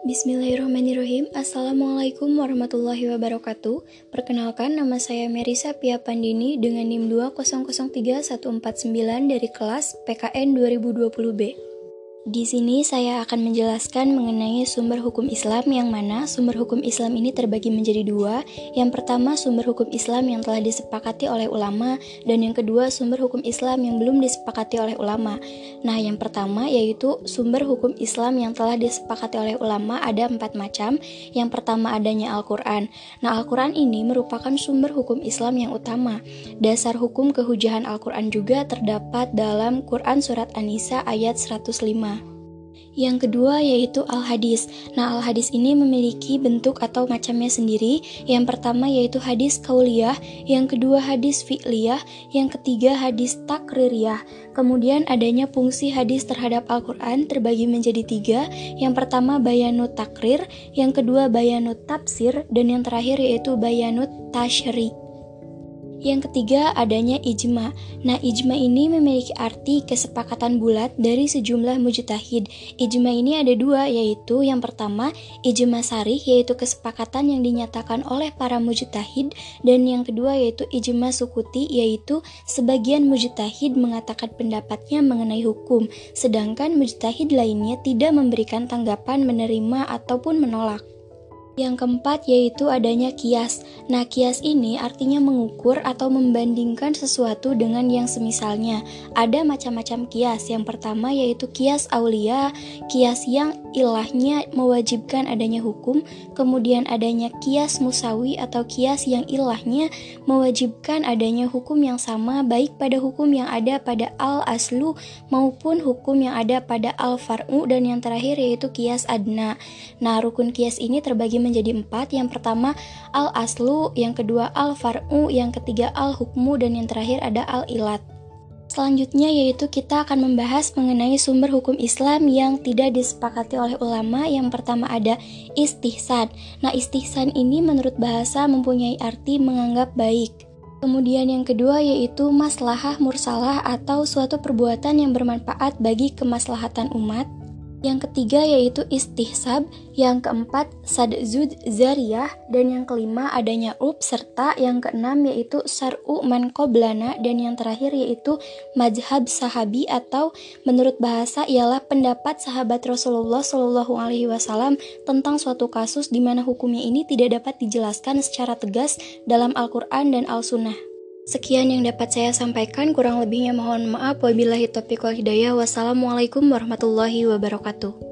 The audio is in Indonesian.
Bismillahirrahmanirrahim. Assalamualaikum warahmatullahi wabarakatuh. Perkenalkan nama saya Merisa Pia Pandini dengan NIM 2003149 dari kelas PKN 2020B di sini saya akan menjelaskan mengenai sumber hukum Islam yang mana sumber hukum Islam ini terbagi menjadi dua. Yang pertama sumber hukum Islam yang telah disepakati oleh ulama dan yang kedua sumber hukum Islam yang belum disepakati oleh ulama. Nah yang pertama yaitu sumber hukum Islam yang telah disepakati oleh ulama ada empat macam. Yang pertama adanya Al-Quran. Nah Al-Quran ini merupakan sumber hukum Islam yang utama. Dasar hukum kehujahan Al-Quran juga terdapat dalam Quran Surat An-Nisa ayat 105. Yang kedua yaitu al-hadis. Nah, al-hadis ini memiliki bentuk atau macamnya sendiri. Yang pertama yaitu hadis kauliyah, yang kedua hadis fi'liyah, yang ketiga hadis takririyah. Kemudian adanya fungsi hadis terhadap Al-Quran terbagi menjadi tiga. Yang pertama bayanut takrir, yang kedua bayanut tafsir, dan yang terakhir yaitu bayanut tashri. Yang ketiga, adanya ijma. Nah, ijma ini memiliki arti kesepakatan bulat dari sejumlah mujtahid. Ijma ini ada dua, yaitu yang pertama, ijma sarih, yaitu kesepakatan yang dinyatakan oleh para mujtahid, dan yang kedua yaitu ijma sukuti, yaitu sebagian mujtahid mengatakan pendapatnya mengenai hukum, sedangkan mujtahid lainnya tidak memberikan tanggapan menerima ataupun menolak. Yang keempat yaitu adanya kias. Nah, kias ini artinya mengukur atau membandingkan sesuatu dengan yang semisalnya. Ada macam-macam kias. Yang pertama yaitu kias aulia, kias yang ilahnya mewajibkan adanya hukum. Kemudian adanya kias musawi atau kias yang ilahnya mewajibkan adanya hukum yang sama baik pada hukum yang ada pada al-aslu maupun hukum yang ada pada al-far'u dan yang terakhir yaitu kias adna. Nah, rukun kias ini terbagi menjadi menjadi empat. Yang pertama al aslu, yang kedua al far'u, yang ketiga al hukmu, dan yang terakhir ada al ilat. Selanjutnya yaitu kita akan membahas mengenai sumber hukum Islam yang tidak disepakati oleh ulama. Yang pertama ada istihsan. Nah, istihsan ini menurut bahasa mempunyai arti menganggap baik. Kemudian yang kedua yaitu maslahah mursalah atau suatu perbuatan yang bermanfaat bagi kemaslahatan umat. Yang ketiga yaitu istihsab, yang keempat sadzud zariyah, dan yang kelima adanya ub, serta yang keenam yaitu sar'u man qoblana, dan yang terakhir yaitu majhab sahabi atau menurut bahasa ialah pendapat sahabat Rasulullah Shallallahu Alaihi Wasallam tentang suatu kasus di mana hukumnya ini tidak dapat dijelaskan secara tegas dalam Al-Quran dan Al-Sunnah. Sekian yang dapat saya sampaikan, kurang lebihnya mohon maaf. Wabillahi taufiq wal hidayah. Wassalamualaikum warahmatullahi wabarakatuh.